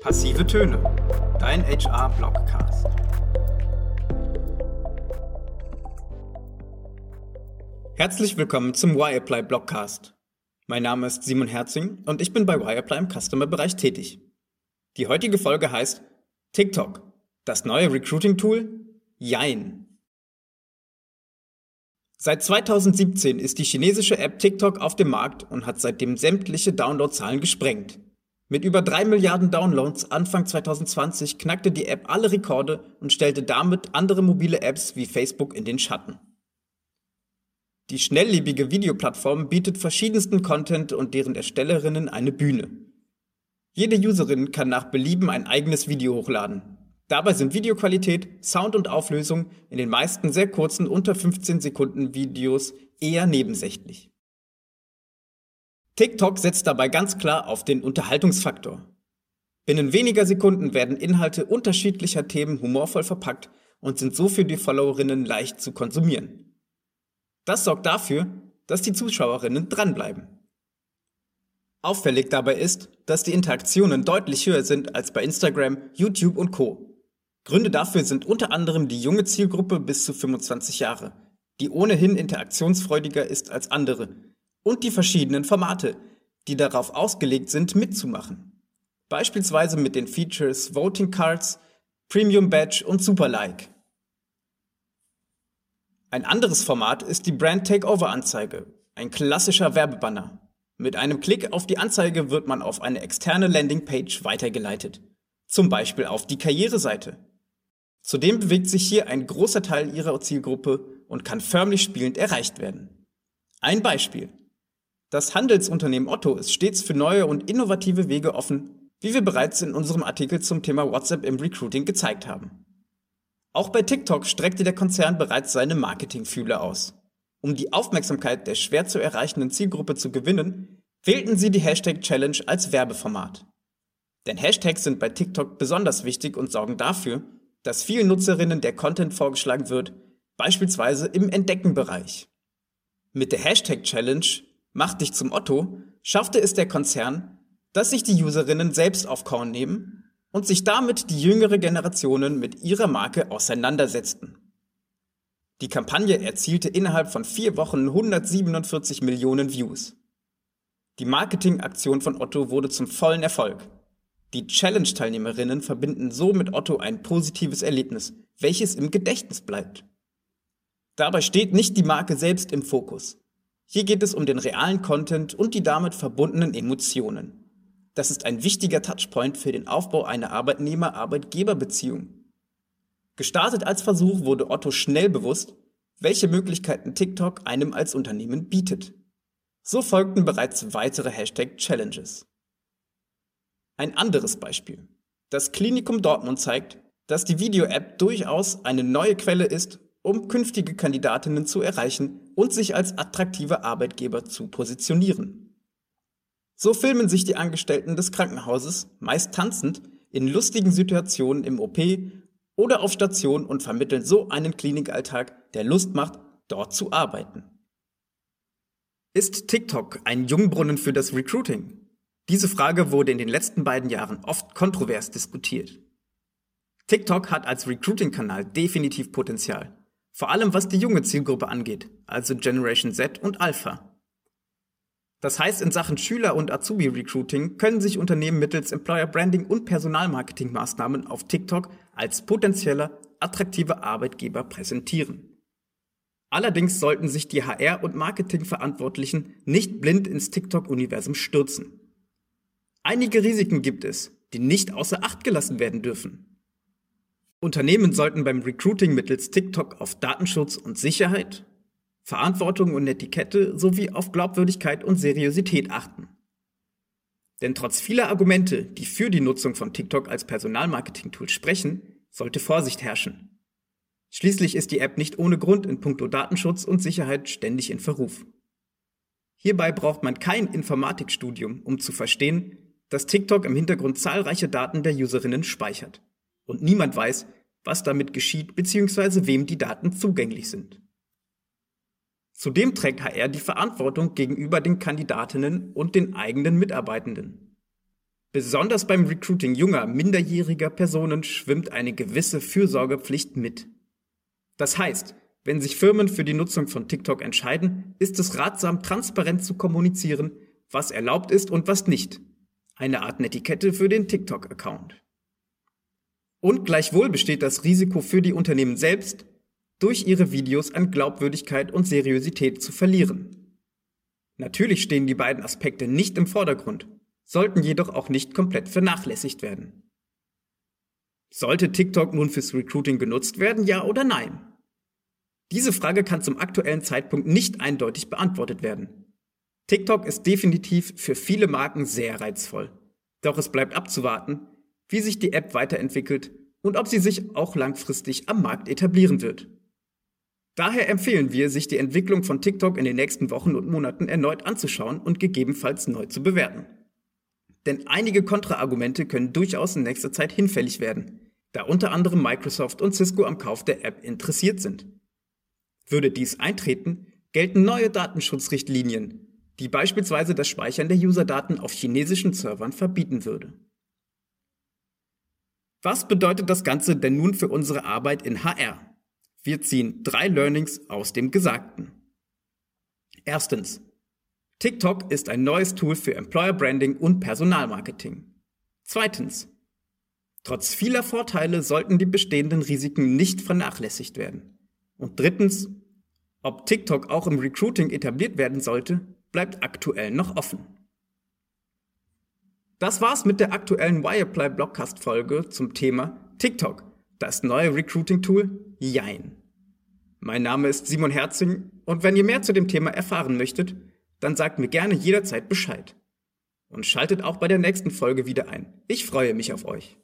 Passive Töne, dein HR-Blogcast. Herzlich willkommen zum Wireapply Blogcast. Mein Name ist Simon Herzing und ich bin bei Wireapply im Customer-Bereich tätig. Die heutige Folge heißt TikTok, das neue Recruiting-Tool? Jein. Seit 2017 ist die chinesische App TikTok auf dem Markt und hat seitdem sämtliche Downloadzahlen gesprengt. Mit über 3 Milliarden Downloads Anfang 2020 knackte die App alle Rekorde und stellte damit andere mobile Apps wie Facebook in den Schatten. Die schnelllebige Videoplattform bietet verschiedensten Content und deren Erstellerinnen eine Bühne. Jede Userin kann nach Belieben ein eigenes Video hochladen. Dabei sind Videoqualität, Sound und Auflösung in den meisten sehr kurzen unter 15 Sekunden Videos eher nebensächlich. TikTok setzt dabei ganz klar auf den Unterhaltungsfaktor. Binnen weniger Sekunden werden Inhalte unterschiedlicher Themen humorvoll verpackt und sind so für die Followerinnen leicht zu konsumieren. Das sorgt dafür, dass die Zuschauerinnen dranbleiben. Auffällig dabei ist, dass die Interaktionen deutlich höher sind als bei Instagram, YouTube und Co. Gründe dafür sind unter anderem die junge Zielgruppe bis zu 25 Jahre, die ohnehin interaktionsfreudiger ist als andere, und die verschiedenen Formate, die darauf ausgelegt sind, mitzumachen. Beispielsweise mit den Features Voting Cards, Premium Badge und Super Like. Ein anderes Format ist die Brand Takeover Anzeige, ein klassischer Werbebanner. Mit einem Klick auf die Anzeige wird man auf eine externe Landingpage weitergeleitet, zum Beispiel auf die Karriereseite. Zudem bewegt sich hier ein großer Teil ihrer Zielgruppe und kann förmlich spielend erreicht werden. Ein Beispiel. Das Handelsunternehmen Otto ist stets für neue und innovative Wege offen, wie wir bereits in unserem Artikel zum Thema WhatsApp im Recruiting gezeigt haben. Auch bei TikTok streckte der Konzern bereits seine Marketingfühle aus. Um die Aufmerksamkeit der schwer zu erreichenden Zielgruppe zu gewinnen, wählten sie die Hashtag Challenge als Werbeformat. Denn Hashtags sind bei TikTok besonders wichtig und sorgen dafür, dass vielen Nutzerinnen der Content vorgeschlagen wird, beispielsweise im Entdeckenbereich. Mit der Hashtag Challenge Mach dich zum Otto schaffte es der Konzern, dass sich die Userinnen selbst auf Korn nehmen und sich damit die jüngere Generationen mit ihrer Marke auseinandersetzten. Die Kampagne erzielte innerhalb von vier Wochen 147 Millionen Views. Die Marketingaktion von Otto wurde zum vollen Erfolg. Die Challenge-Teilnehmerinnen verbinden so mit Otto ein positives Erlebnis, welches im Gedächtnis bleibt. Dabei steht nicht die Marke selbst im Fokus. Hier geht es um den realen Content und die damit verbundenen Emotionen. Das ist ein wichtiger Touchpoint für den Aufbau einer Arbeitnehmer-Arbeitgeber-Beziehung. Gestartet als Versuch wurde Otto schnell bewusst, welche Möglichkeiten TikTok einem als Unternehmen bietet. So folgten bereits weitere Hashtag Challenges. Ein anderes Beispiel. Das Klinikum Dortmund zeigt, dass die Video-App durchaus eine neue Quelle ist, um künftige Kandidatinnen zu erreichen und sich als attraktive Arbeitgeber zu positionieren. So filmen sich die Angestellten des Krankenhauses, meist tanzend, in lustigen Situationen im OP oder auf Station und vermitteln so einen Klinikalltag, der Lust macht, dort zu arbeiten. Ist TikTok ein Jungbrunnen für das Recruiting? Diese Frage wurde in den letzten beiden Jahren oft kontrovers diskutiert. TikTok hat als Recruiting-Kanal definitiv Potenzial, vor allem was die junge Zielgruppe angeht, also Generation Z und Alpha. Das heißt, in Sachen Schüler- und Azubi-Recruiting können sich Unternehmen mittels Employer Branding und Personalmarketing-Maßnahmen auf TikTok als potenzieller, attraktiver Arbeitgeber präsentieren. Allerdings sollten sich die HR- und Marketingverantwortlichen nicht blind ins TikTok-Universum stürzen. Einige Risiken gibt es, die nicht außer Acht gelassen werden dürfen. Unternehmen sollten beim Recruiting mittels TikTok auf Datenschutz und Sicherheit, Verantwortung und Etikette sowie auf Glaubwürdigkeit und Seriosität achten. Denn trotz vieler Argumente, die für die Nutzung von TikTok als Personalmarketing-Tool sprechen, sollte Vorsicht herrschen. Schließlich ist die App nicht ohne Grund in puncto Datenschutz und Sicherheit ständig in Verruf. Hierbei braucht man kein Informatikstudium, um zu verstehen, dass TikTok im Hintergrund zahlreiche Daten der Userinnen speichert. Und niemand weiß, was damit geschieht bzw. wem die Daten zugänglich sind. Zudem trägt HR die Verantwortung gegenüber den Kandidatinnen und den eigenen Mitarbeitenden. Besonders beim Recruiting junger, minderjähriger Personen schwimmt eine gewisse Fürsorgepflicht mit. Das heißt, wenn sich Firmen für die Nutzung von TikTok entscheiden, ist es ratsam, transparent zu kommunizieren, was erlaubt ist und was nicht. Eine Art Netiquette für den TikTok-Account. Und gleichwohl besteht das Risiko für die Unternehmen selbst, durch ihre Videos an Glaubwürdigkeit und Seriosität zu verlieren. Natürlich stehen die beiden Aspekte nicht im Vordergrund, sollten jedoch auch nicht komplett vernachlässigt werden. Sollte TikTok nun fürs Recruiting genutzt werden, ja oder nein? Diese Frage kann zum aktuellen Zeitpunkt nicht eindeutig beantwortet werden. TikTok ist definitiv für viele Marken sehr reizvoll. Doch es bleibt abzuwarten, wie sich die App weiterentwickelt und ob sie sich auch langfristig am Markt etablieren wird. Daher empfehlen wir, sich die Entwicklung von TikTok in den nächsten Wochen und Monaten erneut anzuschauen und gegebenenfalls neu zu bewerten. Denn einige Kontraargumente können durchaus in nächster Zeit hinfällig werden, da unter anderem Microsoft und Cisco am Kauf der App interessiert sind. Würde dies eintreten, gelten neue Datenschutzrichtlinien, die beispielsweise das Speichern der Userdaten auf chinesischen Servern verbieten würde. Was bedeutet das Ganze denn nun für unsere Arbeit in HR? Wir ziehen drei Learnings aus dem Gesagten. Erstens. TikTok ist ein neues Tool für Employer Branding und Personalmarketing. Zweitens. Trotz vieler Vorteile sollten die bestehenden Risiken nicht vernachlässigt werden. Und drittens, ob TikTok auch im Recruiting etabliert werden sollte, bleibt aktuell noch offen. Das war's mit der aktuellen Wireplay Blogcast Folge zum Thema TikTok, das neue Recruiting Tool Jein. Mein Name ist Simon Herzing und wenn ihr mehr zu dem Thema erfahren möchtet, dann sagt mir gerne jederzeit Bescheid. Und schaltet auch bei der nächsten Folge wieder ein. Ich freue mich auf euch.